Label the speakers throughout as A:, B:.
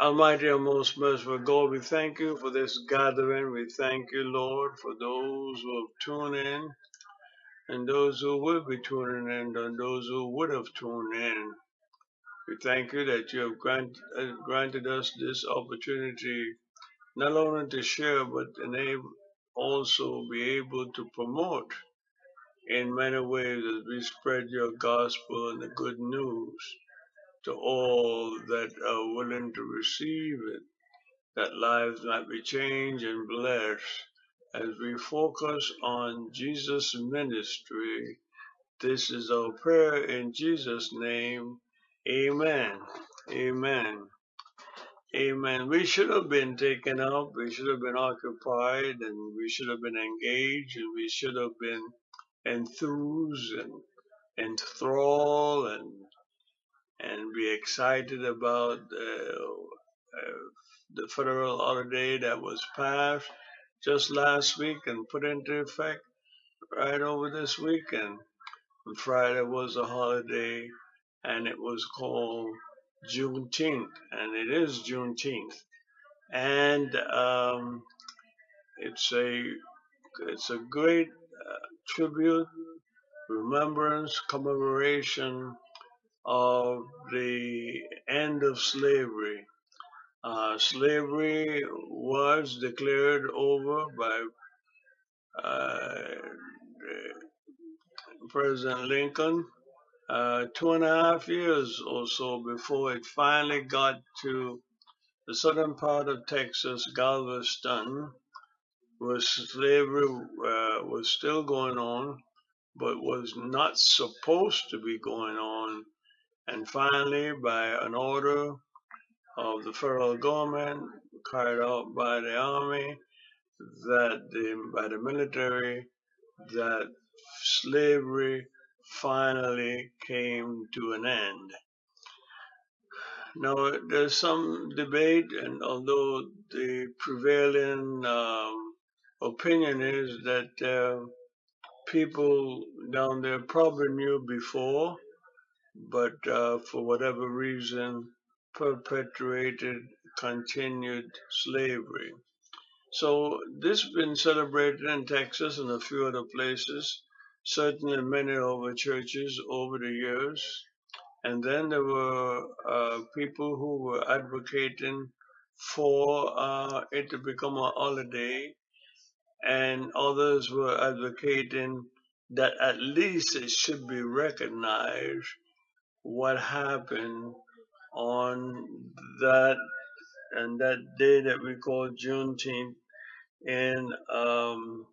A: Almighty and most merciful God, we thank you for this gathering. We thank you, Lord, for those who have tuned in and those who will be tuning in and those who would have tuned in. We thank you that you have grant, uh, granted us this opportunity not only to share but enable also be able to promote in many ways as we spread your gospel and the good news to all that are willing to receive it, that lives might be changed and blessed as we focus on Jesus' ministry. This is our prayer in Jesus' name. Amen. Amen. Amen. We should have been taken up, we should have been occupied, and we should have been engaged, and we should have been enthused and enthralled and and be excited about uh, the federal holiday that was passed just last week and put into effect right over this weekend. And Friday was a holiday and it was called Juneteenth, and it is Juneteenth. And um, it's a it's a great uh, tribute, remembrance, commemoration of the end of slavery. Uh, slavery was declared over by uh, President Lincoln uh, two and a half years or so before it finally got to the southern part of Texas, Galveston, where slavery uh, was still going on, but was not supposed to be going on. And finally, by an order of the federal government carried out by the army, that the, by the military, that slavery finally came to an end. Now, there's some debate, and although the prevailing um, opinion is that uh, people down there probably knew before, but uh, for whatever reason, perpetuated continued slavery. So this has been celebrated in Texas and a few other places, certainly many of the churches over the years. And then there were uh, people who were advocating for uh, it to become a holiday, and others were advocating that at least it should be recognized what happened on that and that day that we call Juneteenth in um,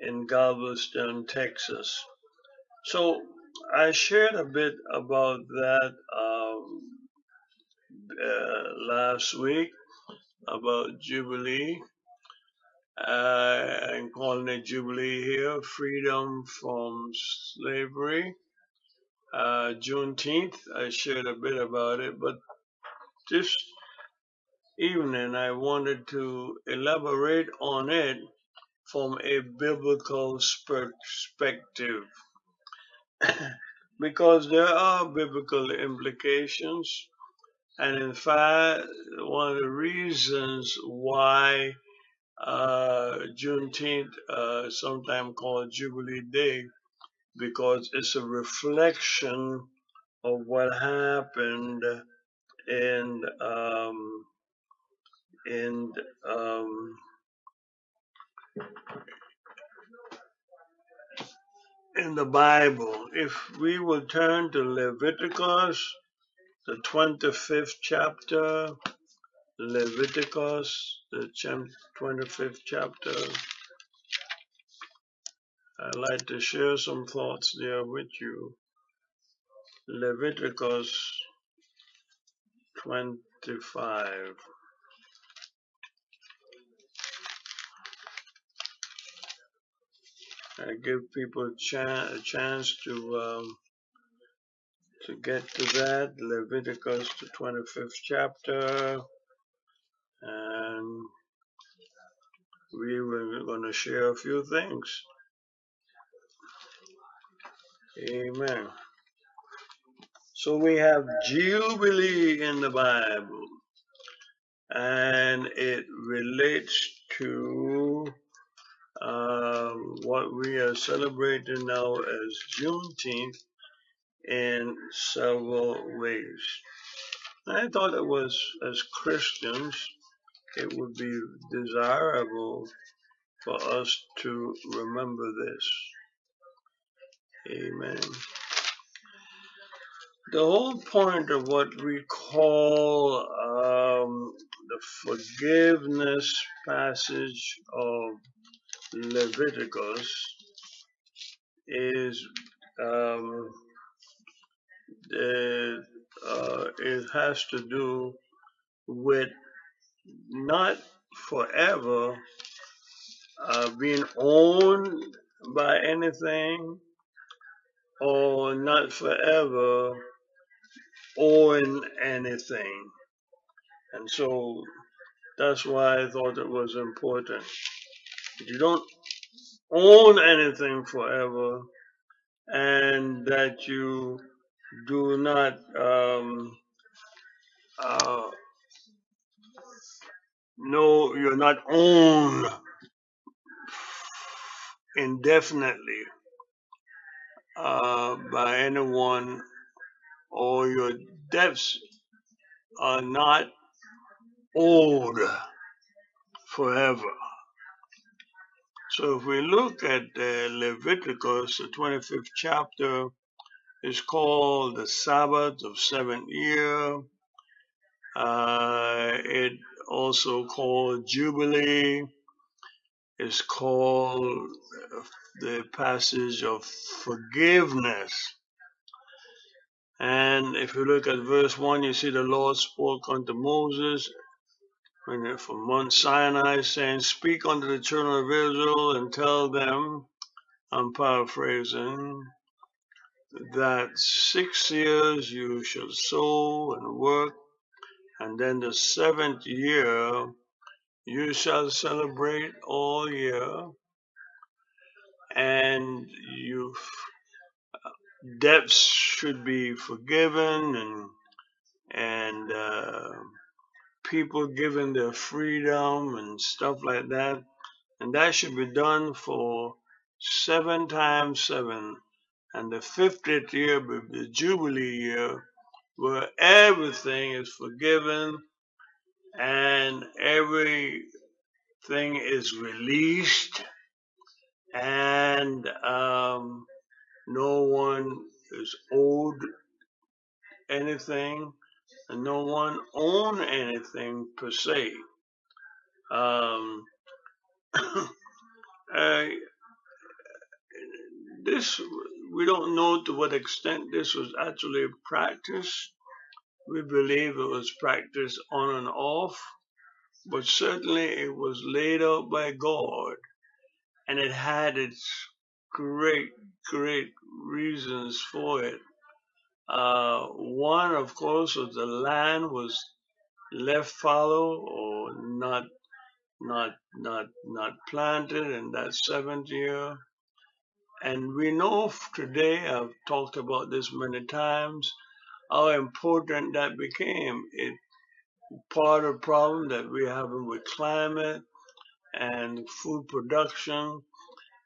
A: in Galveston, Texas. So I shared a bit about that um, uh, last week about Jubilee. Uh, I'm calling it Jubilee here, freedom from slavery. Uh, Juneteenth, I shared a bit about it, but this evening I wanted to elaborate on it from a biblical perspective because there are biblical implications. And in fact, one of the reasons why uh, Juneteenth, uh, sometimes called Jubilee Day, because it's a reflection of what happened in um, in um, in the Bible. If we will turn to Leviticus, the 25th chapter, Leviticus, the 25th chapter, I'd like to share some thoughts there with you. Leviticus 25. I give people a, chan- a chance to um, to get to that. Leviticus, the 25th chapter, and we were going to share a few things. Amen. So we have Jubilee in the Bible. and it relates to uh, what we are celebrating now as Juneteenth in several ways. I thought it was, as Christians, it would be desirable for us to remember this. Amen. The whole point of what we call um, the forgiveness passage of Leviticus is um, the, uh, it has to do with not forever uh, being owned by anything or not forever owing anything. And so that's why I thought it was important. You don't own anything forever and that you do not um, uh, know you're not owned indefinitely uh, by anyone or your debts are not owed forever. So if we look at Leviticus, the 25th chapter is called the Sabbath of seventh year. Uh, it also called Jubilee. It's called the passage of forgiveness. And if you look at verse 1, you see the Lord spoke unto Moses from Mount Sinai, saying, Speak unto the children of Israel and tell them, I'm paraphrasing, that six years you shall sow and work, and then the seventh year you shall celebrate all year, and you debts should be forgiven and and uh, people given their freedom and stuff like that. And that should be done for seven times seven. And the 50th year be the Jubilee year, where everything is forgiven and everything is released and um, no one is owed anything and no one own anything per se. Um, this we don't know to what extent this was actually practiced. We believe it was practiced on and off, but certainly it was laid out by God, and it had its great, great reasons for it. Uh, one, of course, was the land was left fallow or not, not, not, not planted in that seventh year. And we know today, I've talked about this many times, how important that became. It part of the problem that we're having with climate and food production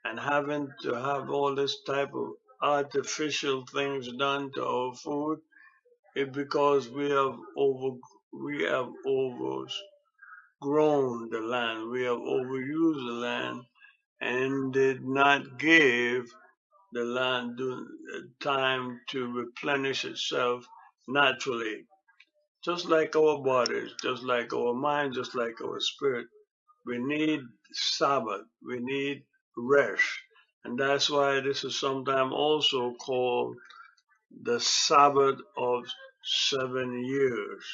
A: and having to have all this type of artificial things done to our food is because we have over we have overgrown the land. We have overused the land and did not give the land time to replenish itself naturally. Just like our bodies, just like our mind, just like our spirit. We need Sabbath. We need rest. And that's why this is sometimes also called the Sabbath of seven years.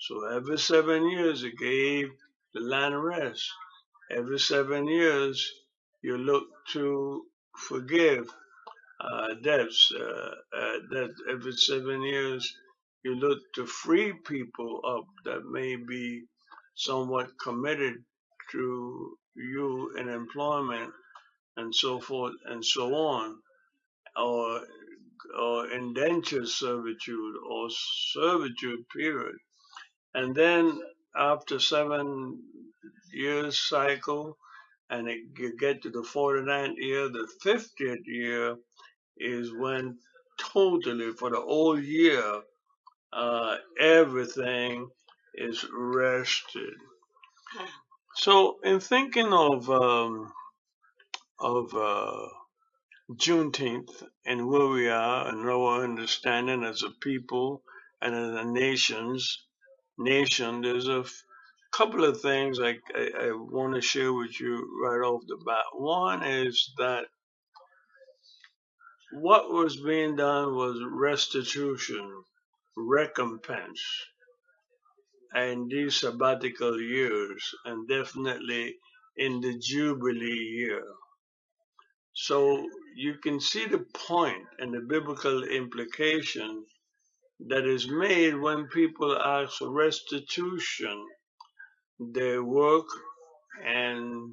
A: So every seven years it gave the land rest. Every seven years you look to forgive uh, debts. Uh, uh, that every seven years you look to free people up that may be somewhat committed to you in employment and so forth and so on, or or indentured servitude or servitude period. And then after seven years cycle, and it, you get to the 49th year, the 50th year is when totally for the whole year, uh, everything is rested. So, in thinking of um, of uh, Juneteenth and where we are and our understanding as a people and as a nations nation, there's a f- couple of things I, I, I want to share with you right off the bat. One is that what was being done was restitution, recompense, and these sabbatical years, and definitely in the Jubilee year. So you can see the point and the biblical implication that is made when people ask for restitution, their work, and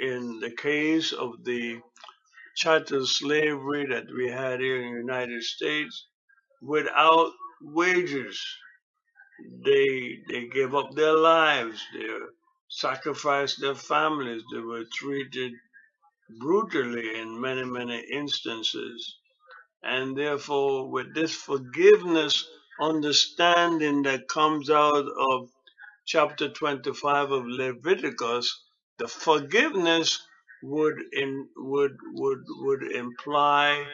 A: in the case of the chattel slavery that we had here in the United States, without wages, they they gave up their lives, they sacrificed their families, they were treated brutally in many, many instances. And therefore, with this forgiveness understanding that comes out of chapter 25 of Leviticus, the forgiveness would in, would would would imply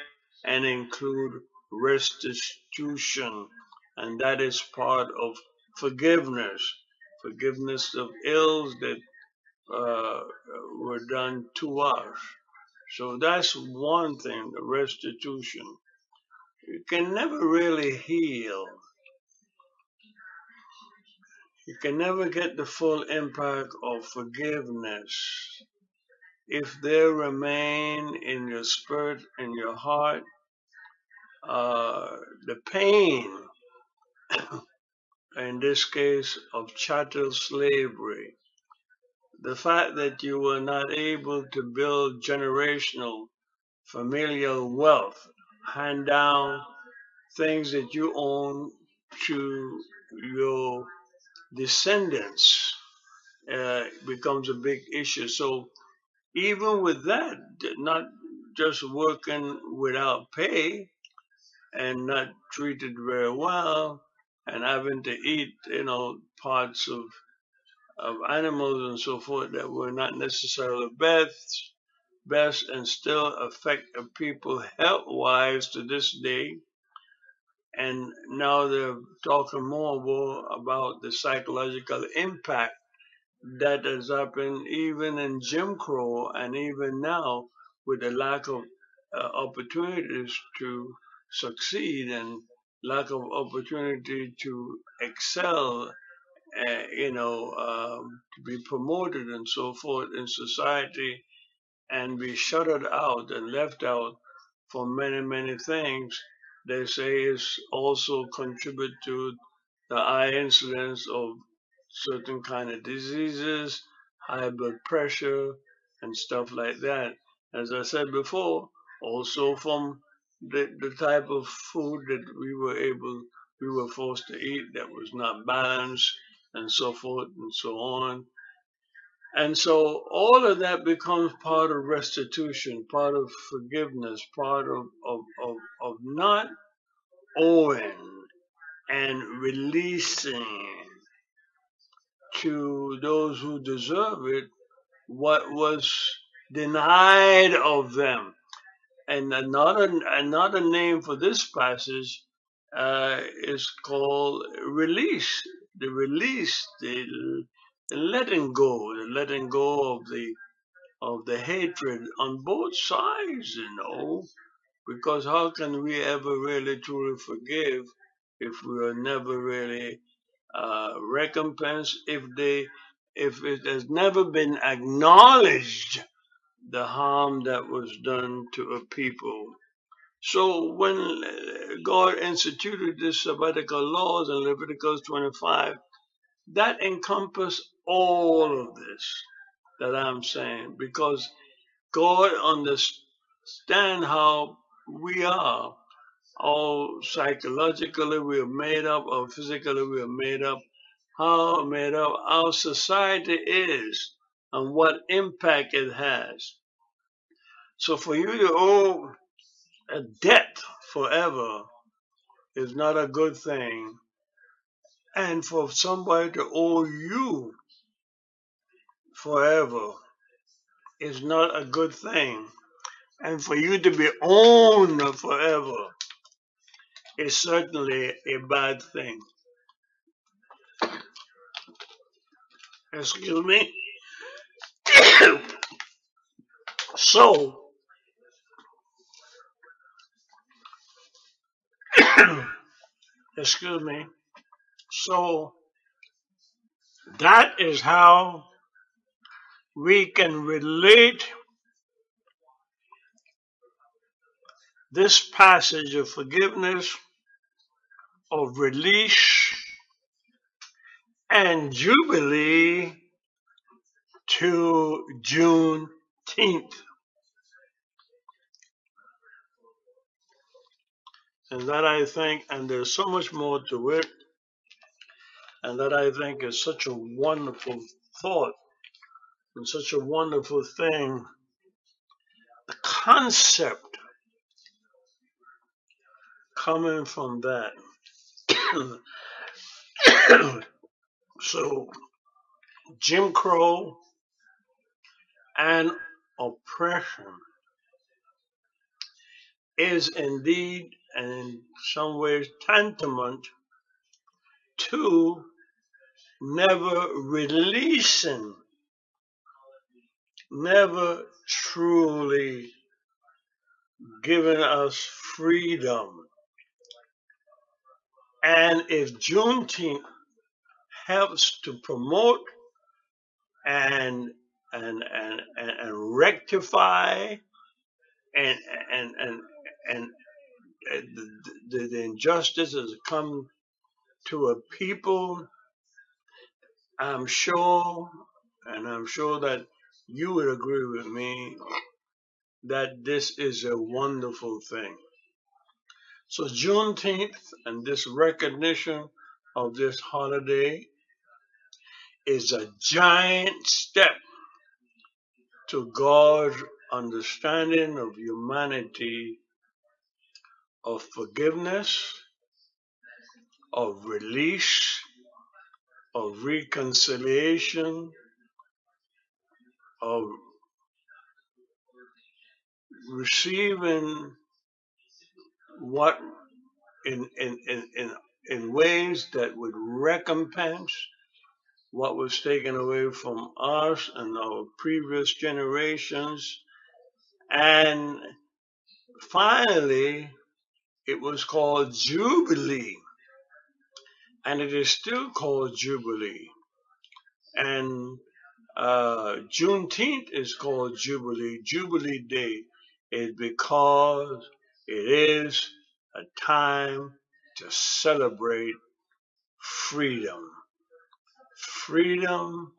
A: and include restitution, and that is part of forgiveness, forgiveness of ills that uh, were done to us. So that's one thing, the restitution. You can never really heal. You can never get the full impact of forgiveness if there remain in your spirit, in your heart, uh, the pain, in this case of chattel slavery, the fact that you were not able to build generational familial wealth, hand down things that you own to your descendants uh, becomes a big issue. So even with that, not just working without pay and not treated very well and having to eat, you know, parts of, of animals and so forth that were not necessarily best, best and still affect people health wise to this day. And now they're talking more about the psychological impact that has happened even in Jim Crow and even now with the lack of uh, opportunities to succeed and lack of opportunity to excel, uh, you know, um, to be promoted and so forth in society and be shuttered out and left out for many, many things, they say is also contribute to the high incidence of certain kind of diseases, high blood pressure, and stuff like that. As I said before, also from the, the type of food that we were able, we were forced to eat that was not balanced, and so forth and so on. And so all of that becomes part of restitution, part of forgiveness, part of, of, of, of not owing and releasing to those who deserve it what was denied of them. And another another name for this passage uh, is called release. The release, the, the letting go, the letting go of the of the hatred on both sides, you know. Because how can we ever really truly forgive if we are never really uh, recompensed? If they, if it has never been acknowledged the harm that was done to a people. So when God instituted this sabbatical laws in Leviticus 25, that encompassed all of this that I'm saying, because God understands how we are. All psychologically we are made up, or physically we are made up. how made up our society is and what impact it has. So for you to owe a debt forever is not a good thing. And for somebody to owe you forever is not a good thing. And for you to be owned forever is certainly a bad thing. Excuse me. so, excuse me. So, that is how we can relate this passage of forgiveness, of release, and jubilee to Juneteenth. And that I think, and there's so much more to it, and that I think is such a wonderful thought and such a wonderful thing. The concept coming from that. so, Jim Crow and oppression is indeed, and in some ways, tantamount to never releasing, never truly giving us freedom. And if Juneteenth helps to promote and and and and, and rectify and and and and the, the, the injustices that come to a people, I'm sure, and I'm sure that you would agree with me that this is a wonderful thing. So Juneteenth and this recognition of this holiday is a giant step to God's understanding of humanity, of forgiveness, of release, of reconciliation, of receiving what in, in, in, in, in ways that would recompense what was taken away from us and our previous generations. And finally, it was called Jubilee. And it is still called Jubilee. And uh, Juneteenth is called Jubilee. Jubilee Day is because it is a time to celebrate freedom. Freedom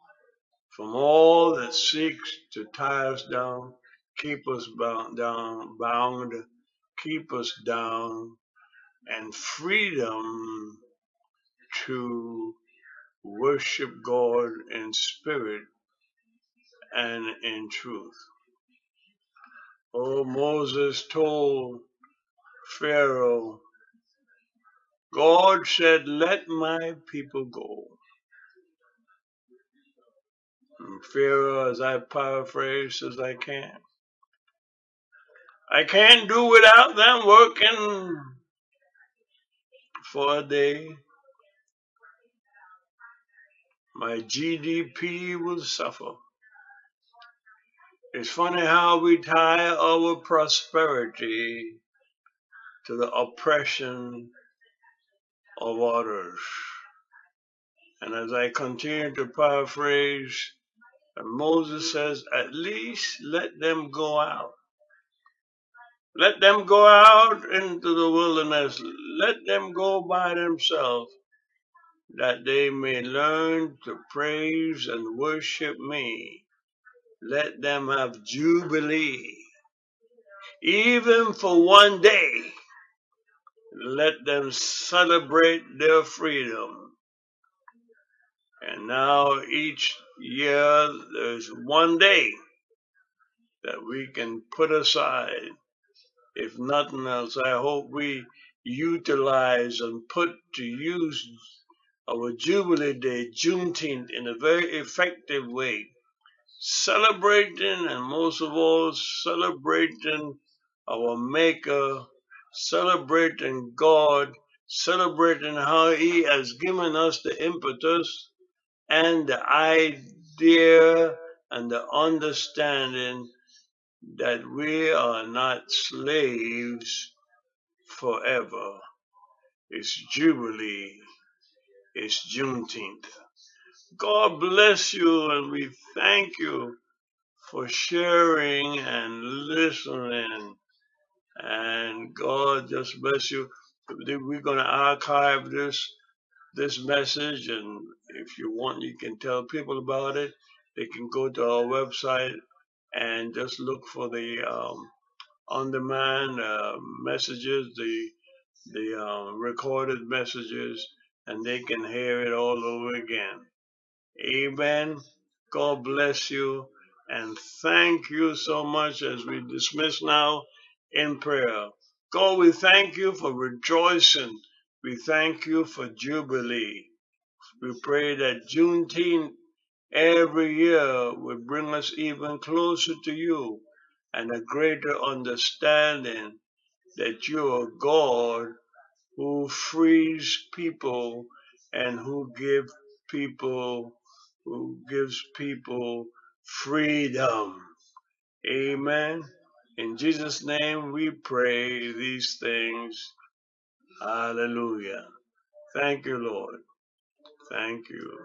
A: from all that seeks to tie us down, keep us bound, down, bound, keep us down, and freedom to worship God in spirit and in truth. Oh, Moses told Pharaoh, God said, let my people go. Pharaoh, as I paraphrase as I can, I can't do without them working for a day. My GDP will suffer. It's funny how we tie our prosperity to the oppression of others. And as I continue to paraphrase, and Moses says, at least let them go out. Let them go out into the wilderness. Let them go by themselves that they may learn to praise and worship me. Let them have jubilee. Even for one day, let them celebrate their freedom And now each year there's one day that we can put aside. If nothing else, I hope we utilize and put to use our Jubilee Day, Juneteenth, in a very effective way celebrating and most of all celebrating our Maker, celebrating God, celebrating how He has given us the impetus and the idea and the understanding that we are not slaves forever. It's Jubilee. It's Juneteenth. God bless you and we thank you for sharing and listening. And God just bless you. We're going to archive this this message, and if you want, you can tell people about it. They can go to our website and just look for the um, on-demand uh, messages, the the um, recorded messages, and they can hear it all over again. Amen. God bless you and thank you so much as we dismiss now in prayer. God, we thank you for rejoicing. We thank you for Jubilee. We pray that Juneteenth every year will bring us even closer to you and a greater understanding that you are God who frees people and who give people who gives people freedom. Amen. In Jesus' name we pray these things. Hallelujah. Thank you, Lord. Thank you.